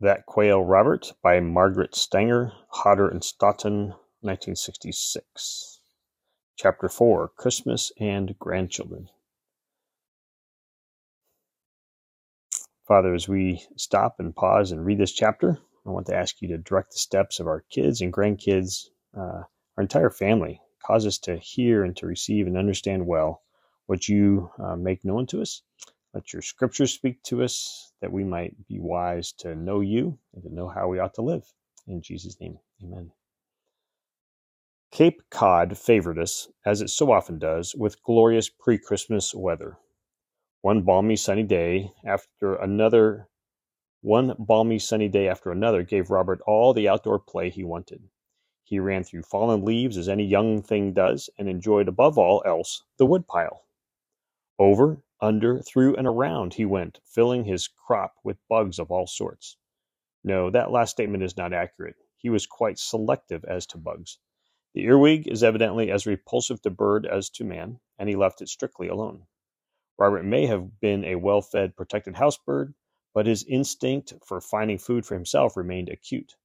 That Quail Robert by Margaret Stanger, Hodder and Stoughton, 1966. Chapter 4 Christmas and Grandchildren. Father, as we stop and pause and read this chapter, I want to ask you to direct the steps of our kids and grandkids, uh, our entire family. Cause us to hear and to receive and understand well what you uh, make known to us. Let your scriptures speak to us that we might be wise to know you and to know how we ought to live. In Jesus' name, amen. Cape Cod favored us, as it so often does, with glorious pre Christmas weather. One balmy sunny day after another, one balmy sunny day after another gave Robert all the outdoor play he wanted. He ran through fallen leaves as any young thing does, and enjoyed above all else the woodpile. Over under, through, and around he went, filling his crop with bugs of all sorts. No, that last statement is not accurate. He was quite selective as to bugs. The earwig is evidently as repulsive to bird as to man, and he left it strictly alone. Robert may have been a well fed, protected house bird, but his instinct for finding food for himself remained acute.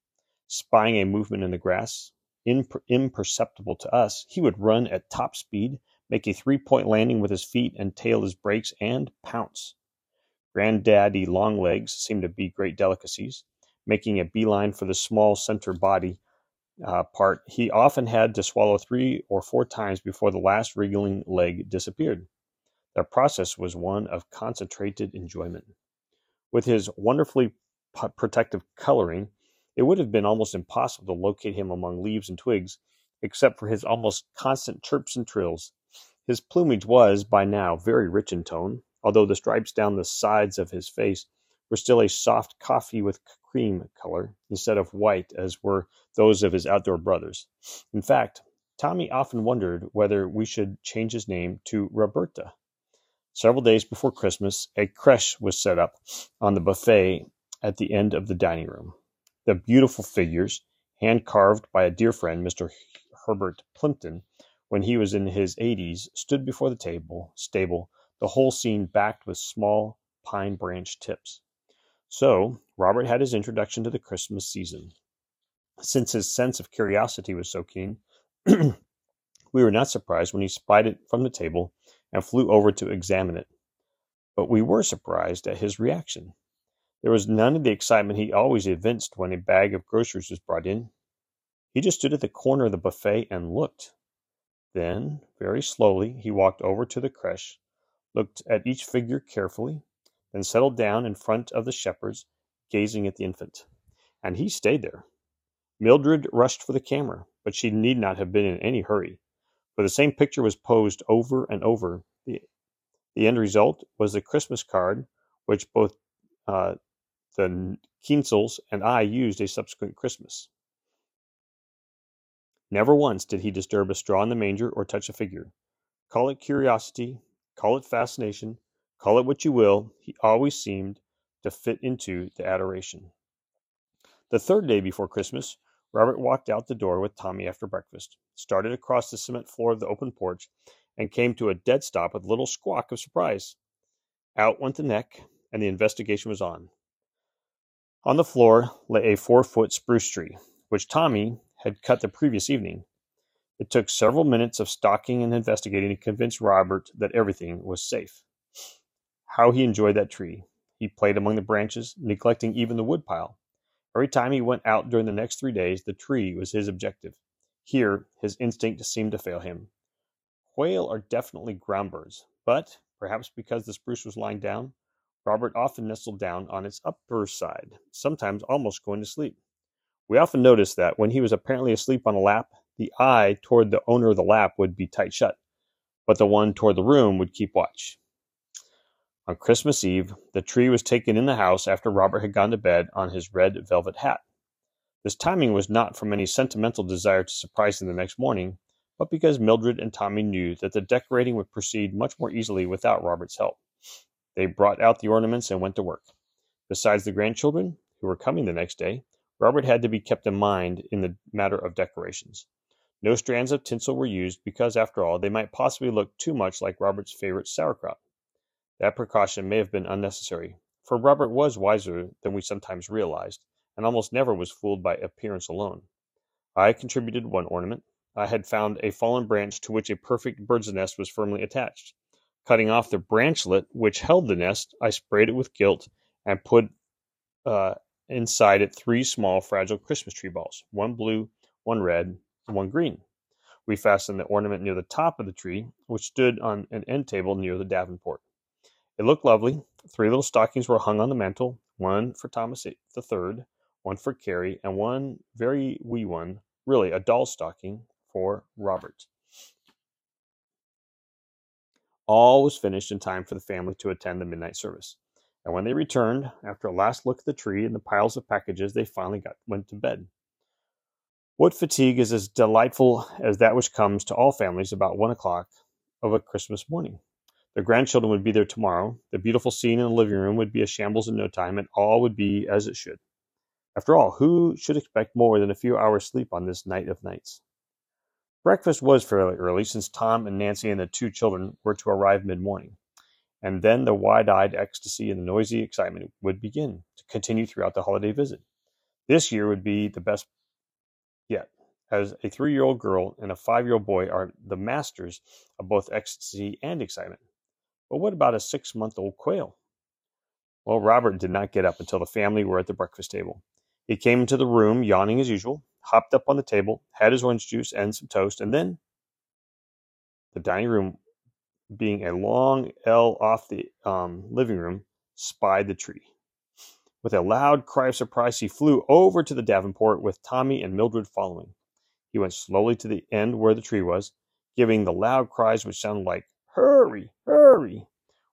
Spying a movement in the grass, imper- imperceptible to us, he would run at top speed make a three point landing with his feet and tail his brakes, and pounce. Granddaddy Longlegs seemed to be great delicacies. Making a beeline for the small center body uh, part, he often had to swallow three or four times before the last wriggling leg disappeared. The process was one of concentrated enjoyment. With his wonderfully protective coloring, it would have been almost impossible to locate him among leaves and twigs, except for his almost constant chirps and trills. His plumage was, by now, very rich in tone, although the stripes down the sides of his face were still a soft coffee with cream color, instead of white as were those of his outdoor brothers. In fact, Tommy often wondered whether we should change his name to Roberta. Several days before Christmas, a creche was set up on the buffet at the end of the dining room. The beautiful figures, hand carved by a dear friend, Mr. Herbert Plimpton, when he was in his eighties, stood before the table, stable, the whole scene backed with small pine branch tips. So Robert had his introduction to the Christmas season. Since his sense of curiosity was so keen, we were not surprised when he spied it from the table and flew over to examine it. But we were surprised at his reaction. There was none of the excitement he always evinced when a bag of groceries was brought in. He just stood at the corner of the buffet and looked. Then, very slowly, he walked over to the creche, looked at each figure carefully, then settled down in front of the shepherds, gazing at the infant. And he stayed there. Mildred rushed for the camera, but she need not have been in any hurry, for the same picture was posed over and over. The, the end result was the Christmas card, which both uh, the Kienzels and I used a subsequent Christmas. Never once did he disturb a straw in the manger or touch a figure. Call it curiosity, call it fascination, call it what you will, he always seemed to fit into the adoration. The third day before Christmas, Robert walked out the door with Tommy after breakfast, started across the cement floor of the open porch, and came to a dead stop with a little squawk of surprise. Out went the neck, and the investigation was on. On the floor lay a four foot spruce tree, which Tommy had cut the previous evening. It took several minutes of stalking and investigating to convince Robert that everything was safe. How he enjoyed that tree! He played among the branches, neglecting even the woodpile. Every time he went out during the next three days, the tree was his objective. Here, his instinct seemed to fail him. Quail are definitely ground birds, but, perhaps because the spruce was lying down, Robert often nestled down on its upper side, sometimes almost going to sleep. We often noticed that when he was apparently asleep on a lap, the eye toward the owner of the lap would be tight shut, but the one toward the room would keep watch. On Christmas Eve, the tree was taken in the house after Robert had gone to bed on his red velvet hat. This timing was not from any sentimental desire to surprise him the next morning, but because Mildred and Tommy knew that the decorating would proceed much more easily without Robert's help. They brought out the ornaments and went to work. Besides the grandchildren, who were coming the next day, Robert had to be kept in mind in the matter of decorations. No strands of tinsel were used because, after all, they might possibly look too much like Robert's favorite sauerkraut. That precaution may have been unnecessary, for Robert was wiser than we sometimes realized, and almost never was fooled by appearance alone. I contributed one ornament. I had found a fallen branch to which a perfect bird's nest was firmly attached. Cutting off the branchlet which held the nest, I sprayed it with gilt and put uh, inside it three small, fragile Christmas tree balls one blue, one red, and one green. We fastened the ornament near the top of the tree, which stood on an end table near the Davenport. It looked lovely. Three little stockings were hung on the mantel one for Thomas the third, one for Carrie, and one very wee one, really a doll stocking, for Robert. All was finished in time for the family to attend the midnight service. And when they returned, after a last look at the tree and the piles of packages, they finally got went to bed. What fatigue is as delightful as that which comes to all families about one o'clock of a Christmas morning? The grandchildren would be there tomorrow. The beautiful scene in the living room would be a shambles in no time, and all would be as it should. After all, who should expect more than a few hours' sleep on this night of nights? Breakfast was fairly early, since Tom and Nancy and the two children were to arrive mid morning, and then the wide eyed ecstasy and the noisy excitement would begin to continue throughout the holiday visit. This year would be the best yet, as a three year old girl and a five year old boy are the masters of both ecstasy and excitement. But what about a six month old quail? Well, Robert did not get up until the family were at the breakfast table. He came into the room, yawning as usual, hopped up on the table, had his orange juice and some toast, and then the dining room, being a long L off the um, living room, spied the tree. With a loud cry of surprise, he flew over to the Davenport with Tommy and Mildred following. He went slowly to the end where the tree was, giving the loud cries which sounded like "Hurry, hurry!"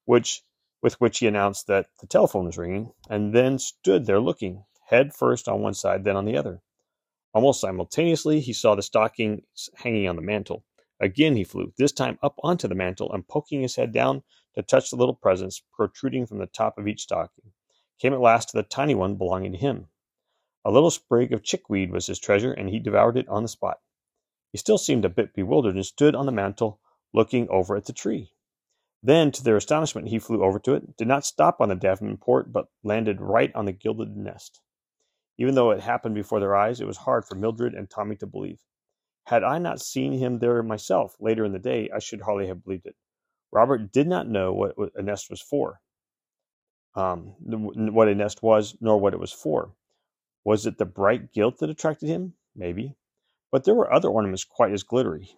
which with which he announced that the telephone was ringing, and then stood there looking, head first on one side, then on the other. Almost simultaneously, he saw the stockings hanging on the mantel. Again he flew, this time up onto the mantel, and poking his head down to touch the little presents protruding from the top of each stocking came at last to the tiny one belonging to him. A little sprig of chickweed was his treasure, and he devoured it on the spot. He still seemed a bit bewildered and stood on the mantel looking over at the tree. Then, to their astonishment, he flew over to it, did not stop on the davenport, but landed right on the gilded nest. Even though it happened before their eyes, it was hard for Mildred and Tommy to believe. Had I not seen him there myself later in the day, I should hardly have believed it. Robert did not know what a nest was for um, what a nest was, nor what it was for. Was it the bright gilt that attracted him? Maybe. But there were other ornaments quite as glittery.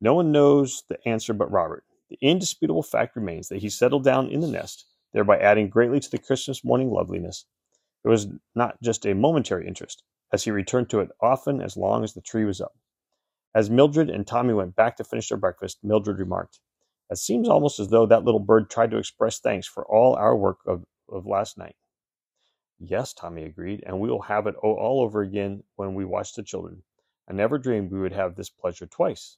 No one knows the answer but Robert. The indisputable fact remains that he settled down in the nest, thereby adding greatly to the Christmas morning loveliness. It was not just a momentary interest, as he returned to it often as long as the tree was up. As Mildred and Tommy went back to finish their breakfast, Mildred remarked, it seems almost as though that little bird tried to express thanks for all our work of, of last night. Yes, Tommy agreed, and we will have it all over again when we watch the children. I never dreamed we would have this pleasure twice.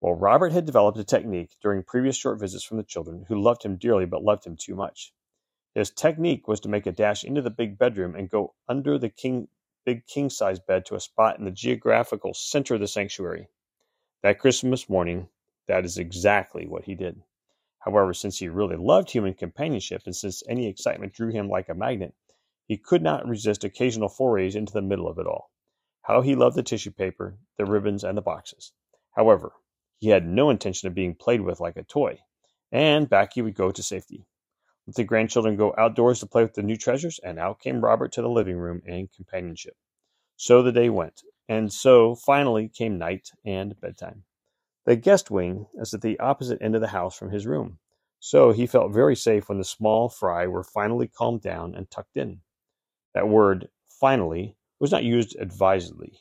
Well, Robert had developed a technique during previous short visits from the children, who loved him dearly but loved him too much. His technique was to make a dash into the big bedroom and go under the king, big king size bed to a spot in the geographical center of the sanctuary. That Christmas morning, that is exactly what he did. However, since he really loved human companionship and since any excitement drew him like a magnet, he could not resist occasional forays into the middle of it all. How he loved the tissue paper, the ribbons, and the boxes. However, he had no intention of being played with like a toy, and back he would go to safety. The grandchildren go outdoors to play with the new treasures, and out came Robert to the living room and companionship. So the day went, and so finally came night and bedtime. The guest wing is at the opposite end of the house from his room, so he felt very safe when the small fry were finally calmed down and tucked in. That word, finally, was not used advisedly.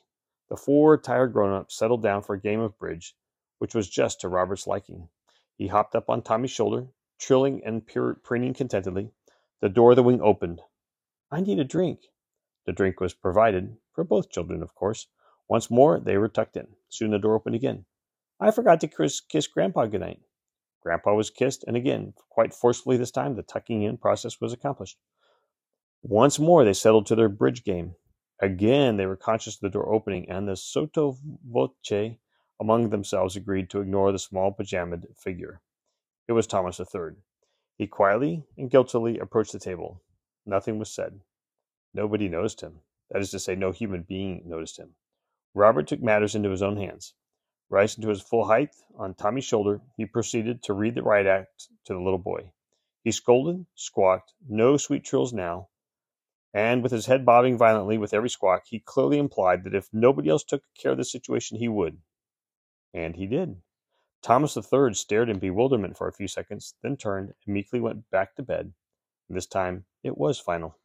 The four tired grown ups settled down for a game of bridge, which was just to Robert's liking. He hopped up on Tommy's shoulder, trilling and preening contentedly. The door of the wing opened. I need a drink. The drink was provided, for both children, of course. Once more they were tucked in. Soon the door opened again. I forgot to kiss, kiss Grandpa goodnight. Grandpa was kissed, and again, quite forcefully this time, the tucking in process was accomplished. Once more they settled to their bridge game. Again they were conscious of the door opening, and the sotto voce among themselves agreed to ignore the small pajamaed figure. It was Thomas III. He quietly and guiltily approached the table. Nothing was said. Nobody noticed him. That is to say, no human being noticed him. Robert took matters into his own hands. Rising to his full height on Tommy's shoulder, he proceeded to read the riot act to the little boy. He scolded, squawked, no sweet trills now, and with his head bobbing violently with every squawk, he clearly implied that if nobody else took care of the situation, he would. And he did. Thomas III stared in bewilderment for a few seconds, then turned and meekly went back to bed. This time it was final.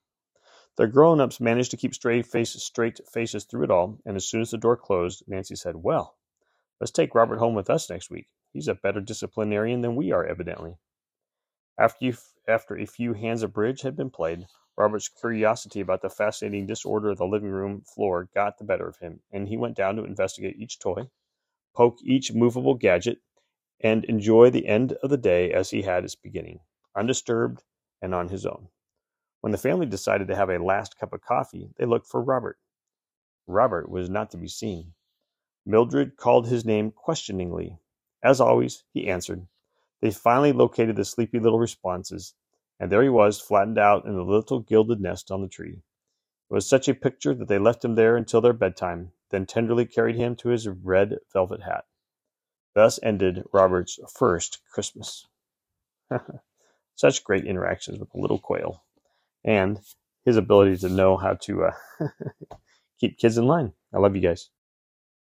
The grown ups managed to keep straight faces, straight faces through it all, and as soon as the door closed, Nancy said, Well, let's take Robert home with us next week. He's a better disciplinarian than we are, evidently. After, you, after a few hands of bridge had been played, Robert's curiosity about the fascinating disorder of the living room floor got the better of him, and he went down to investigate each toy, poke each movable gadget, and enjoy the end of the day as he had its beginning, undisturbed and on his own. When the family decided to have a last cup of coffee, they looked for Robert. Robert was not to be seen. Mildred called his name questioningly. As always, he answered. They finally located the sleepy little responses, and there he was, flattened out in the little gilded nest on the tree. It was such a picture that they left him there until their bedtime, then tenderly carried him to his red velvet hat. Thus ended Robert's first Christmas. Such great interactions with the little quail, and his ability to know how to uh, keep kids in line. I love you guys.